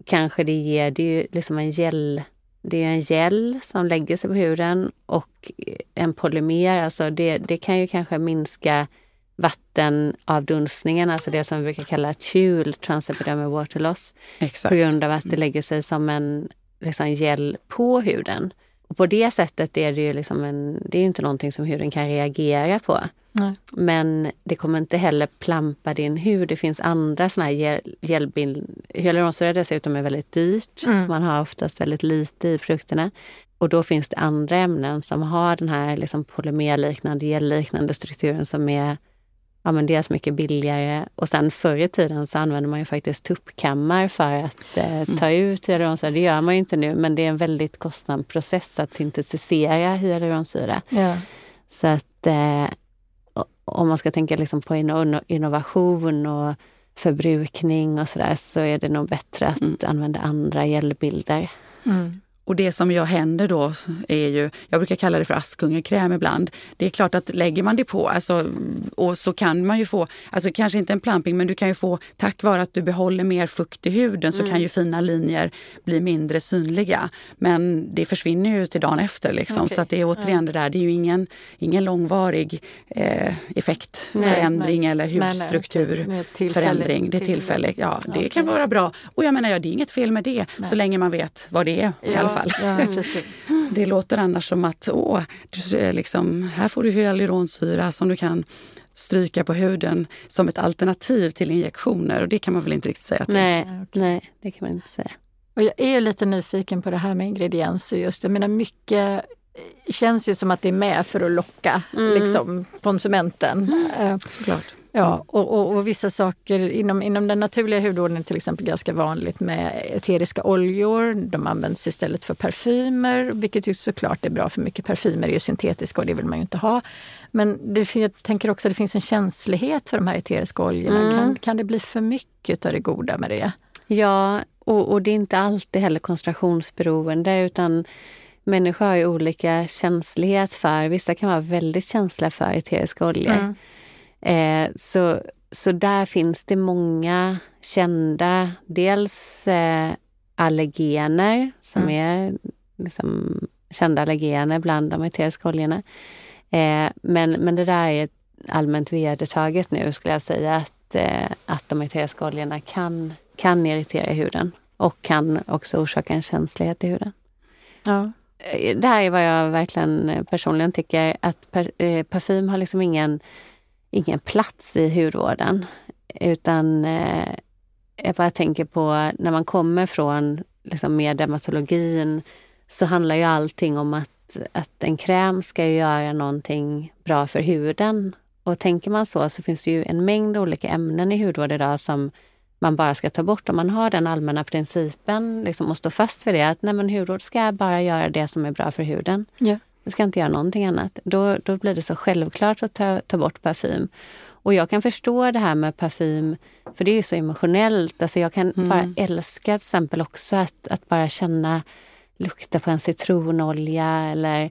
kanske det ger, det är ju liksom en gel, det är en gel som lägger sig på huden och en polymer, alltså det, det kan ju kanske minska vattenavdunstningen, alltså det som vi brukar kalla TUL, transepidermal water loss, Exakt. på grund av att det mm. lägger sig som en liksom, gel på huden. Och på det sättet är det ju liksom en, det är inte någonting som huden kan reagera på. Nej. Men det kommer inte heller plampa din hud. Det finns andra såna här hjälpmedel. Hyaluronsyra dessutom är väldigt dyrt, mm. så man har oftast väldigt lite i produkterna. Och då finns det andra ämnen som har den här liksom polymerliknande, gelliknande strukturen som är ja, men dels mycket billigare. Och sen förr i tiden så använde man ju faktiskt tuppkammar för att eh, ta mm. ut hyaluronsyra. Det gör man ju inte nu, men det är en väldigt kostsam process att syntetisera hyaluronsyra. Ja. Så att eh, om man ska tänka liksom på innovation och förbrukning och sådär så är det nog bättre att mm. använda andra gällbilder. Mm. Och det som jag händer då är ju, jag brukar kalla det för askungekräm ibland. Det är klart att lägger man det på, alltså, och så kan man ju få, alltså kanske inte en plumping, men du kan ju få, tack vare att du behåller mer fukt i huden så mm. kan ju fina linjer bli mindre synliga. Men det försvinner ju till dagen efter liksom. Okay. Så att det är återigen det där, det är ju ingen, ingen långvarig eh, effektförändring eller hudstrukturförändring. Det är tillfälligt. Ja, det okay. kan vara bra. Och jag menar, ja, det är inget fel med det nej. så länge man vet vad det är ja. i alla fall fall. Ja, det låter annars som att åh, du, liksom, här får du hyaluronsyra som du kan stryka på huden som ett alternativ till injektioner och det kan man väl inte riktigt säga till. Nej, nej det kan man inte säga. Och jag är lite nyfiken på det här med ingredienser. Just. Jag menar mycket känns ju som att det är med för att locka mm. liksom, konsumenten. Mm. Såklart. Ja, och, och, och, vissa saker inom, inom den naturliga hudvården är till exempel ganska vanligt med eteriska oljor. De används istället för parfymer, vilket ju såklart är bra för mycket parfymer är ju syntetiska och det vill man ju inte ha. Men det, jag tänker också att det finns en känslighet för de här eteriska oljorna. Mm. Kan, kan det bli för mycket av det goda med det? Ja, och, och det är inte alltid heller koncentrationsberoende utan människor har ju olika känslighet för, vissa kan vara väldigt känsliga för eteriska oljor. Mm. Eh, så, så där finns det många kända, dels eh, allergener som mm. är liksom, kända allergener bland de eteriska oljorna. Eh, men, men det där är allmänt vedertaget nu skulle jag säga att, eh, att de eteriska oljorna kan, kan irritera huden och kan också orsaka en känslighet i huden. Ja. Eh, det här är vad jag verkligen personligen tycker att per, eh, parfym har liksom ingen ingen plats i hudvården. Utan eh, jag bara tänker på när man kommer från liksom, mer dermatologin så handlar ju allting om att, att en kräm ska göra någonting bra för huden. Och tänker man så så finns det ju en mängd olika ämnen i hudvård idag som man bara ska ta bort. Om man har den allmänna principen liksom, och står fast vid det att nej, men hudvård ska bara göra det som är bra för huden. Yeah. Jag ska inte göra någonting annat. Då, då blir det så självklart att ta, ta bort parfym. Och jag kan förstå det här med parfym, för det är ju så emotionellt. Alltså jag kan mm. bara älska till exempel också att, att bara känna lukta på en citronolja eller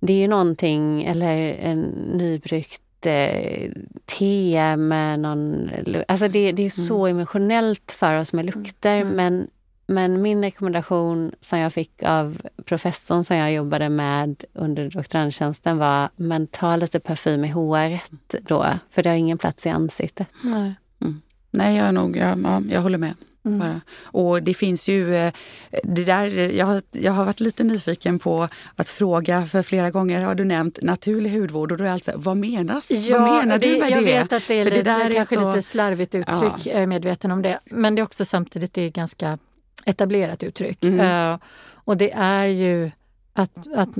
det är ju någonting, eller en nybryggt eh, te med någon... Alltså det, det är så mm. emotionellt för oss med lukter mm. men men min rekommendation som jag fick av professorn som jag jobbade med under doktorandtjänsten var men ta lite parfym i håret då, för det har ingen plats i ansiktet. Nej, mm. Nej jag, är nog, jag, ja, jag håller med. Mm. Och det finns ju, eh, det där, jag, har, jag har varit lite nyfiken på att fråga, för flera gånger har du nämnt naturlig hudvård och då är alltså, vad menas? Ja, vad menar det, du med jag det? Jag vet att det är, lite, det är kanske så... lite slarvigt uttryck, ja. jag är medveten om det. Men det är också samtidigt det är ganska etablerat uttryck. Mm. Uh, och det är ju att, att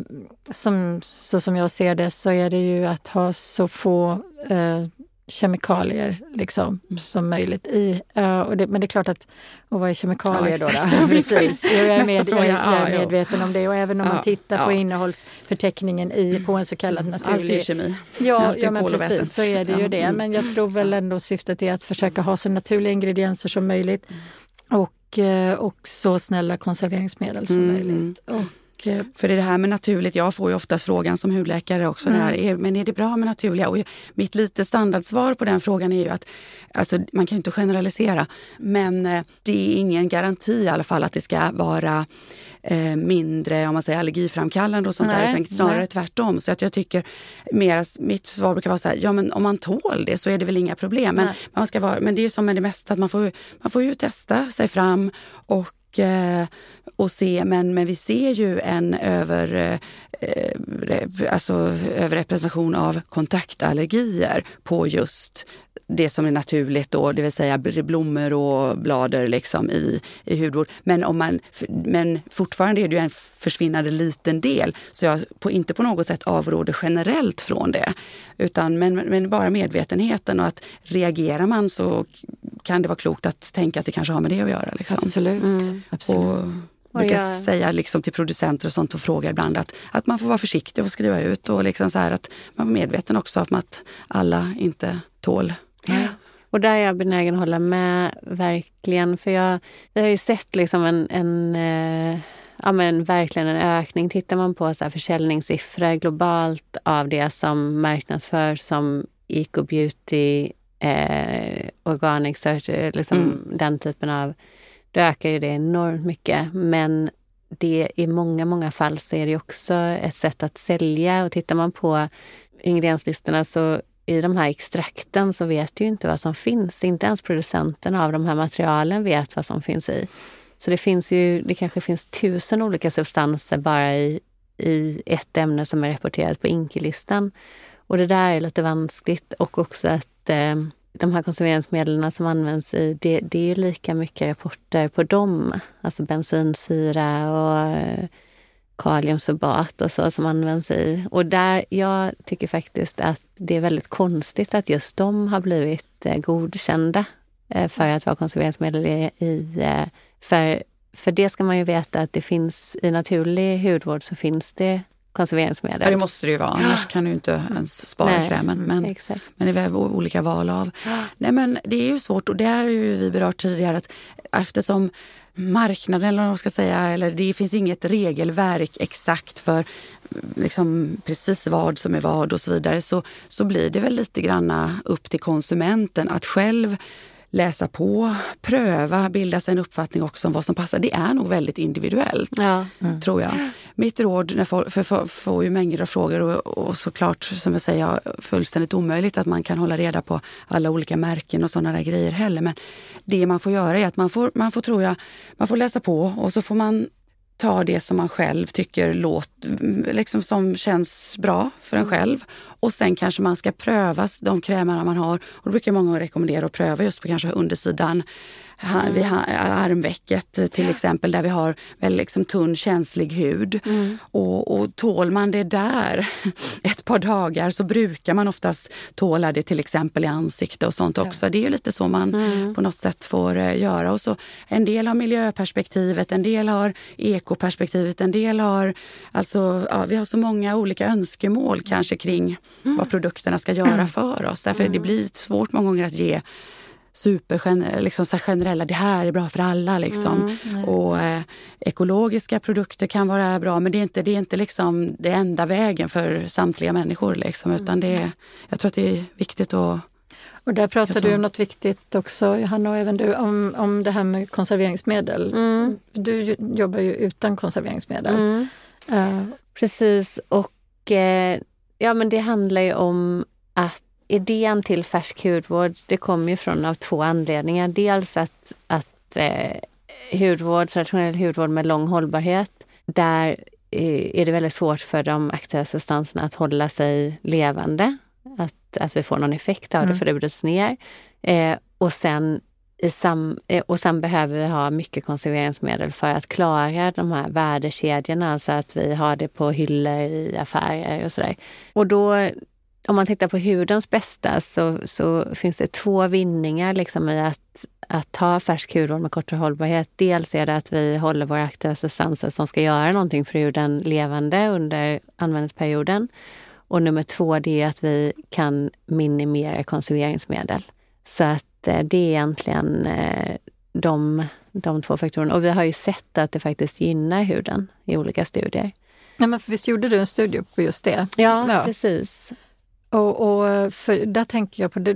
som, så som jag ser det så är det ju att ha så få uh, kemikalier liksom, mm. som möjligt i. Uh, och det, men det är klart att, och vad är kemikalier ja, då? då? Precis. Jag är, med, jag, jag är medveten om det och även om ja, man tittar ja. på innehållsförteckningen i, på en så kallad naturlig... Allt är kemi. Ja, ja men precis så är det ju det. Men jag tror väl ändå syftet är att försöka ha så naturliga ingredienser som möjligt. Mm. Och och eh, också snälla konserveringsmedel som mm. möjligt. Och, för det här med naturligt, jag får ju oftast frågan som hudläkare också, mm. där, men är det bra med naturliga? Och mitt lite standardsvar på den frågan är ju att alltså, man kan inte generalisera, men eh, det är ingen garanti i alla fall att det ska vara eh, mindre om man säger allergiframkallande och sånt nej, där, utan snarare nej. tvärtom. Så att jag tycker mer, mitt svar brukar vara så här, ja men om man tål det så är det väl inga problem. Men, man ska vara, men det är som med det mesta, att man får, man får ju testa sig fram och eh, Eh, och se, men, men vi ser ju en över, eh, eh alltså, överrepresentation av kontaktallergier på just det som är naturligt då, det vill säga blommor och blader liksom i, i hudvård. Men, om man, men fortfarande är det ju en försvinnande liten del, så jag på, inte på något sätt avråder generellt från det. Utan, men, men bara medvetenheten och att reagerar man så kan det vara klokt att tänka att det kanske har med det att göra. Liksom. Absolut. Mm. Absolut. Och, brukar jag... säga liksom till producenter och sånt och fråga ibland att, att man får vara försiktig och skriva ut och liksom så här att man är medveten också om att alla inte tål Ja. Och där är jag benägen att hålla med verkligen. För jag, jag har ju sett liksom en, en eh, ja, men verkligen en ökning. Tittar man på så här försäljningssiffror globalt av det som marknadsförs som eco-beauty, eh, organic search, liksom mm. den typen av... Då ökar ju det enormt mycket. Men det i många, många fall så är det också ett sätt att sälja. Och tittar man på ingredienslistorna så i de här extrakten så vet du inte vad som finns. Inte ens producenterna av de här materialen vet vad som finns i. Så det finns ju, det kanske finns tusen olika substanser bara i, i ett ämne som är rapporterat på INKI-listan. Och det där är lite vanskligt och också att eh, de här konserveringsmedlen som används i, det, det är lika mycket rapporter på dem. Alltså bensinsyra och eh, kaliumsorbat och så som används i. Och där, jag tycker faktiskt att det är väldigt konstigt att just de har blivit eh, godkända eh, för att vara konserveringsmedel i, eh, för, för det ska man ju veta att det finns i naturlig hudvård så finns det konserveringsmedel. Ja, det måste det ju vara, annars kan du inte ens spara Nej, krämen. Men, men det är olika val av. Nej men det är ju svårt och det har ju vi berört tidigare att eftersom marknaden, eller vad man ska säga, eller det finns inget regelverk exakt för liksom precis vad som är vad och så vidare, så, så blir det väl lite granna upp till konsumenten att själv läsa på, pröva, bilda sig en uppfattning också om vad som passar. Det är nog väldigt individuellt, ja. mm. tror jag. Mitt råd, när folk, för jag får ju mängder av frågor och, och såklart, som jag säger, fullständigt omöjligt att man kan hålla reda på alla olika märken och sådana där grejer heller. Men det man får göra är att man får, man får, tror jag, man får läsa på och så får man ta det som man själv tycker låter, liksom som känns bra för en mm. själv. Och sen kanske man ska pröva de krämerna man har. Och då brukar många rekommendera att pröva just på kanske undersidan mm. vid armvecket till exempel där vi har väldigt liksom tunn känslig hud. Mm. Och, och tål man det där ett par dagar så brukar man oftast tåla det till exempel i ansikte och sånt också. Ja. Det är ju lite så man mm. på något sätt får uh, göra. Och så, en del har miljöperspektivet, en del har ekoperspektivet, en del har... Alltså, ja, vi har så många olika önskemål kanske kring mm. vad produkterna ska göra mm. för oss. Därför mm. det blir svårt många gånger att ge super liksom så generella, det här är bra för alla. Liksom. Mm, och eh, ekologiska produkter kan vara bra men det är inte, det är inte liksom det enda vägen för samtliga människor. Liksom, utan det är, jag tror att det är viktigt att och där pratar du om något viktigt också, Johanna och även du, om, om det här med konserveringsmedel. Mm. Du jobbar ju utan konserveringsmedel. Mm. Uh. Precis, och uh, ja men det handlar ju om att idén till färsk hudvård det kommer ju från av två anledningar. Dels att, att eh, hudvård, traditionell hudvård med lång hållbarhet, där eh, är det väldigt svårt för de aktiva substanserna att hålla sig levande. Att, att vi får någon effekt av det mm. för det bryts ner. Eh, och sen sam, eh, och sen behöver vi ha mycket konserveringsmedel för att klara de här värdekedjorna, alltså att vi har det på hyllor i affärer och sådär. Och då om man tittar på hudens bästa så, så finns det två vinningar liksom i att, att ha färsk hudvård med kortare hållbarhet. Dels är det att vi håller våra aktiva substanser som ska göra någonting för huden levande under användningsperioden. Och nummer två, det är att vi kan minimera konserveringsmedel. Så att eh, det är egentligen eh, de, de två faktorerna. Och vi har ju sett att det faktiskt gynnar huden i olika studier. Ja, men visst gjorde du en studie på just det? Ja, ja. precis. Och, och för där tänker jag på, det,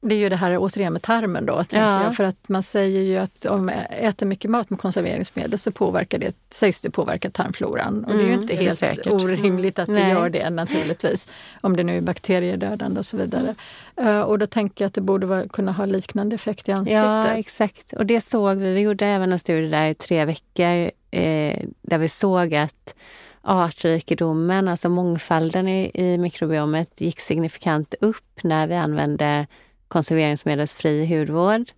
det är ju det här återigen med tarmen då. Ja. Jag, för att man säger ju att om man äter mycket mat med konserveringsmedel så påverkar det, sägs det påverkar tarmfloran. Och det är ju mm, inte helt säkert. orimligt att det gör det naturligtvis. Om det nu är bakteriedödande och så vidare. Uh, och då tänker jag att det borde vara, kunna ha liknande effekt i ansiktet. Ja, exakt. Och det såg vi. Vi gjorde även en studie där i tre veckor eh, där vi såg att artrikedomen, alltså mångfalden i, i mikrobiomet, gick signifikant upp när vi använde konserveringsmedelsfri hudvård.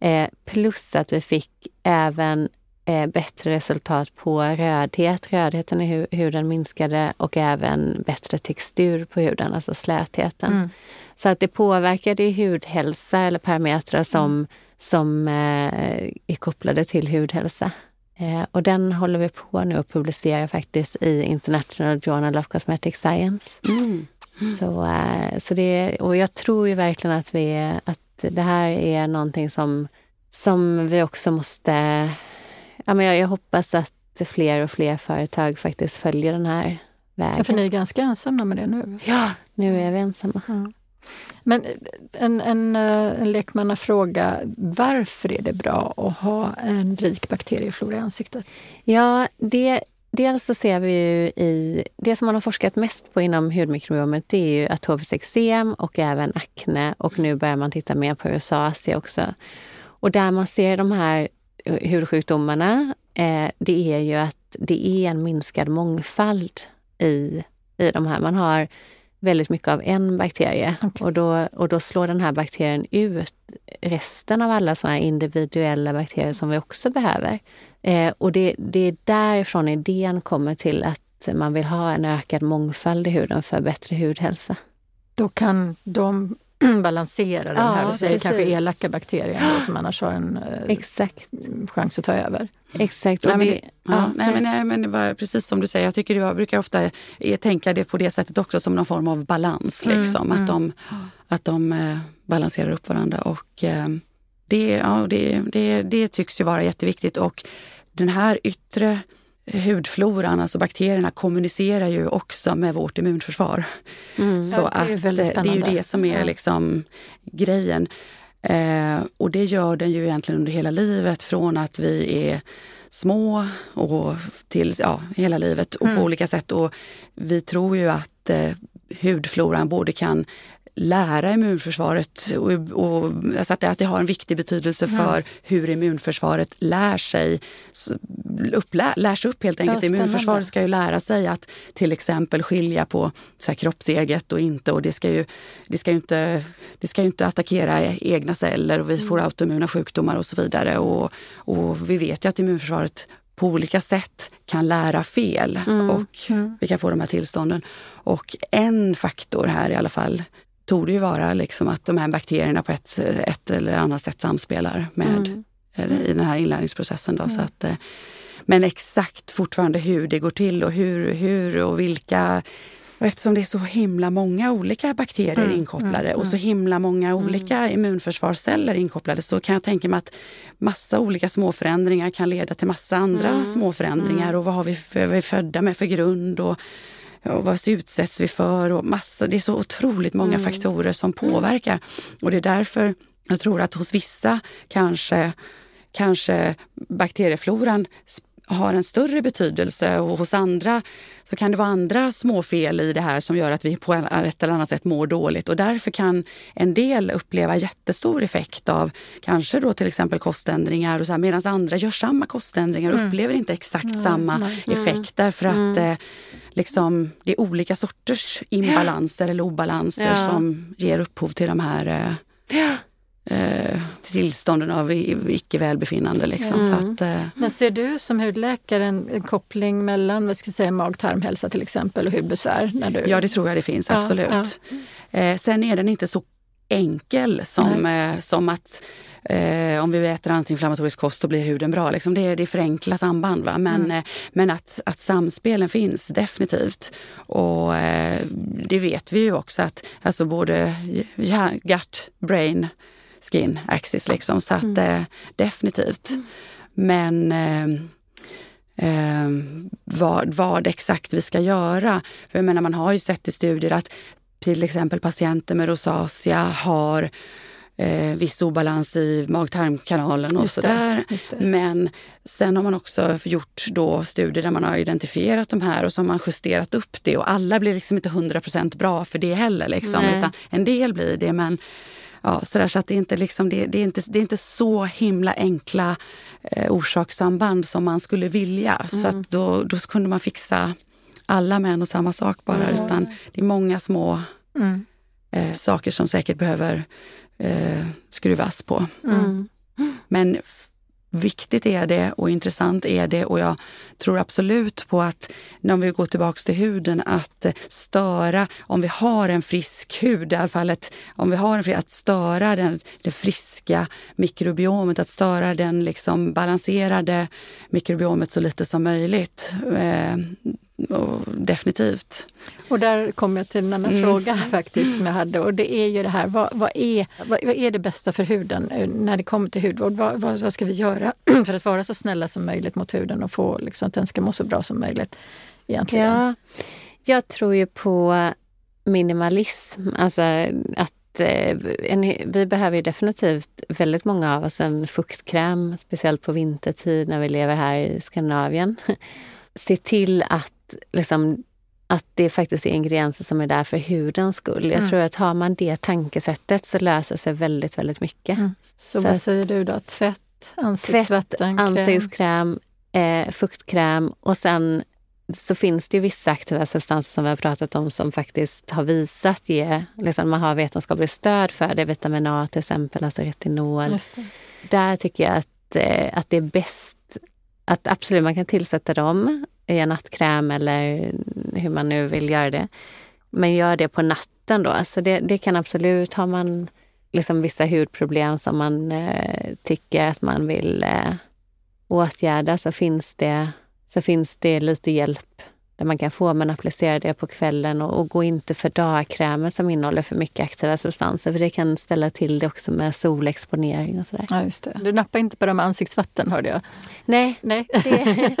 Eh, plus att vi fick även eh, bättre resultat på rödhet. Rödheten i hu huden minskade och även bättre textur på huden, alltså slätheten. Mm. Så att det påverkade hudhälsa eller parametrar som, mm. som eh, är kopplade till hudhälsa. Eh, och den håller vi på nu att publicera faktiskt i International Journal of Cosmetic Science. Mm. Mm. Så, eh, så det, och jag tror ju verkligen att, vi, att det här är någonting som, som vi också måste... Ja, men jag, jag hoppas att fler och fler företag faktiskt följer den här vägen. Ja, för ni är ganska ensamma med det nu? Ja, nu är vi ensamma. Mm. Men eh, en, en, eh, en lekmannafråga. Varför är det bra att ha en rik bakterieflora i ansiktet? Ja, det, dels så ser vi ju i... Det som man har forskat mest på inom hudmikrobiomet det är ju atopiskt eksem och även akne. Och nu börjar man titta mer på rosacea också. Och där man ser de här eh, hudsjukdomarna, eh, det är ju att det är en minskad mångfald i, i de här. Man har väldigt mycket av en bakterie. Okay. Och, då, och då slår den här bakterien ut resten av alla sådana individuella bakterier som vi också behöver. Eh, och det, det är därifrån idén kommer till att man vill ha en ökad mångfald i huden för bättre hudhälsa. Då kan de balansera den här, säger kanske elaka bakterien då, som annars har en eh, Exakt. chans att ta över. Exakt. Nej, men, det, ja, nej, men, nej, men det var precis som du säger, jag, tycker jag brukar ofta tänka det på det sättet också som någon form av balans. Mm, liksom, mm. Att de, att de eh, balanserar upp varandra. Och, eh, det, ja, det, det, det tycks ju vara jätteviktigt. Och den här yttre hudfloran, alltså bakterierna, kommunicerar ju också med vårt immunförsvar. Mm, så ja, det, är att, eh, det är ju det som är liksom grejen. Eh, och det gör den ju egentligen under hela livet, från att vi är små och till ja, hela livet och mm. på olika sätt. Och vi tror ju att eh, hudfloran både kan lära immunförsvaret och, och alltså att, det, att det har en viktig betydelse för mm. hur immunförsvaret lär sig, upplä, lärs upp helt enkelt. Ja, immunförsvaret ska ju lära sig att till exempel skilja på så här, kroppseget och inte och det ska ju, det ska ju inte, det ska inte attackera egna celler och vi får mm. autoimmuna sjukdomar och så vidare. Och, och vi vet ju att immunförsvaret på olika sätt kan lära fel mm. och mm. vi kan få de här tillstånden. Och en faktor här i alla fall tog det ju vara liksom att de här bakterierna på ett, ett eller annat sätt samspelar med mm. i den här inlärningsprocessen. Då, så mm. att, eh, men exakt fortfarande hur det går till och hur, hur och vilka och eftersom det är så himla många olika bakterier mm, inkopplade mm, och så mm. himla många mm. olika mm. immunförsvarsceller inkopplade så kan jag tänka mig att massa olika småförändringar kan leda till massa andra mm, småförändringar. Och vad har vi för, vad är vi födda med för grund? Och, och vad utsätts vi för? Och massa, det är så otroligt många faktorer som påverkar. Och det är därför jag tror att hos vissa kanske kanske bakteriefloran har en större betydelse och hos andra så kan det vara andra småfel i det här som gör att vi på ett eller annat sätt mår dåligt och därför kan en del uppleva jättestor effekt av kanske då till exempel koständringar och så här, medan andra gör samma koständringar och mm. upplever inte exakt mm. samma mm. effekt därför att mm. eh, liksom, det är olika sorters imbalanser eller obalanser ja. som ger upphov till de här eh, ja eh, tillstånden av icke välbefinnande. Liksom. Mm. Så att, eh. Men ser du som hudläkare en, en koppling mellan vad ska säga, mag-tarmhälsa till exempel och hudbesvär? När du... Ja, det tror jag det finns, absolut. Ja. Eh, sen är den inte så enkel som, eh, som att eh, om vi äter antiinflammatorisk kost så blir huden bra. Liksom det, är, det är för enkla samband. Va? Men, mm. eh, men att, att samspelen finns definitivt. Och eh, det vet vi ju också att alltså både gut, brain, skin axis. Liksom. Så att, mm. eh, definitivt. Mm. Men eh, vad, vad, exakt vi ska göra. För jag menar, man har ju sett i studier att till exempel patienter med rosacea har eh, viss obalans i mag-tarmkanalen och sådär. Men sen har man också gjort då studier där man har identifierat de här och så har man justerat upp det och alla blir liksom inte 100% bra för det heller. Liksom, en del blir det men Ja, så, där, så att det, är inte liksom, det, det, är inte, det är inte så himla enkla eh, orsakssamband som man skulle vilja. Mm. Så att då, då kunde man fixa alla med en och samma sak bara. Mm. Utan det är många små mm. eh, saker som säkert behöver eh, skruvas på. Mm. Men viktigt är det och intressant är det och jag tror absolut på att, när vi går tillbaks till huden, att störa, om vi har en frisk hud, i alla fall ett, om vi har en att störa den, det friska mikrobiomet, att störa den liksom balanserade mikrobiomet så lite som möjligt. Eh, Eh, definitivt. Och där kommer jag till en annan mm. fråga faktiskt som jag hade och det är ju det här, vad, vad, är, vad, vad, är det bästa för huden när det kommer till hudvård? Vad, vad, ska vi göra för att vara så snälla som möjligt mot huden och få liksom, att den ska må så bra som möjligt? Egentligen? Ja, jag tror ju på minimalism, alltså att eh, en, vi behöver ju definitivt, väldigt många av oss, en fuktkräm, speciellt på vintertid när vi lever här i Skandinavien. Se till att liksom, att det faktiskt är ingredienser som är där för hudens skull. Jag mm. tror att har man det tankesättet så löser sig väldigt, väldigt mycket. Mm. Så, så, vad säger du då? Tvätt, ansiktsvatten, ansiktskräm, eh, fuktkräm och sen så finns det ju vissa aktiva substanser som vi har pratat om som faktiskt har visat ge, liksom man har vetenskapligt stöd för det. Vitamin A till exempel, alltså retinol. Där tycker jag att, eh, att det är bäst att absolut man kan tillsätta dem i nattkräm eller hur man nu vill göra det. Men gör det på natten då. Så det, det kan absolut, har man liksom vissa hudproblem som man eh, tycker att man vill eh, åtgärda så finns, det, så finns det lite hjälp där man kan få, men applicera det på kvällen och, och gå inte för dagkrämer som innehåller för mycket aktiva substanser för det kan ställa till det också med solexponering och sådär. Ja, just det. Du nappar inte på med ansiktsvatten hörde jag. Nej, nej. Det,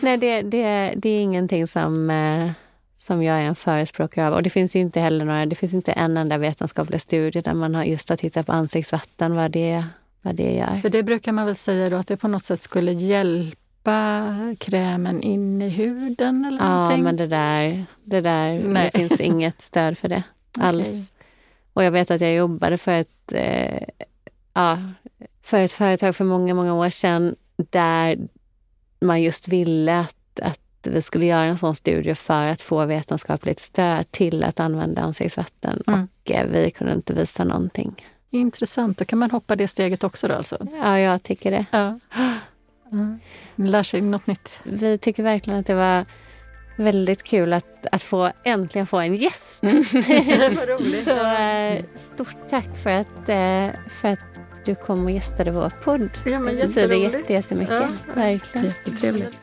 nej, det, det, det är ingenting som eh, som jag är en förespråkare av. Och det finns ju inte heller några, det finns inte en enda vetenskaplig studie där man har just har tittat på ansiktsvatten, vad det, vad det gör. För det brukar man väl säga då att det på något sätt skulle hjälpa droppa krämen in i huden eller ja, någonting? Ja, men det där, det där det finns inget stöd för det alls. Okay. Och jag vet att jag jobbade för ett, eh, ja, för ett företag för många, många år sedan där man just ville att, att vi skulle göra en sån studie för att få vetenskapligt stöd till att använda ansiktsvatten mm. och eh, vi kunde inte visa någonting. Intressant, då kan man hoppa det steget också då alltså? Ja, jag tycker det. Ja. Mm. Man lär sig något nytt. Vi tycker verkligen att det var väldigt kul att, att få äntligen få en gäst. Mm. Så eh, stort tack för att, eh, för att du kom och gästade vår podd. Ja, men det betyder jättemycket. Ja, verkligen. Jättetrevligt.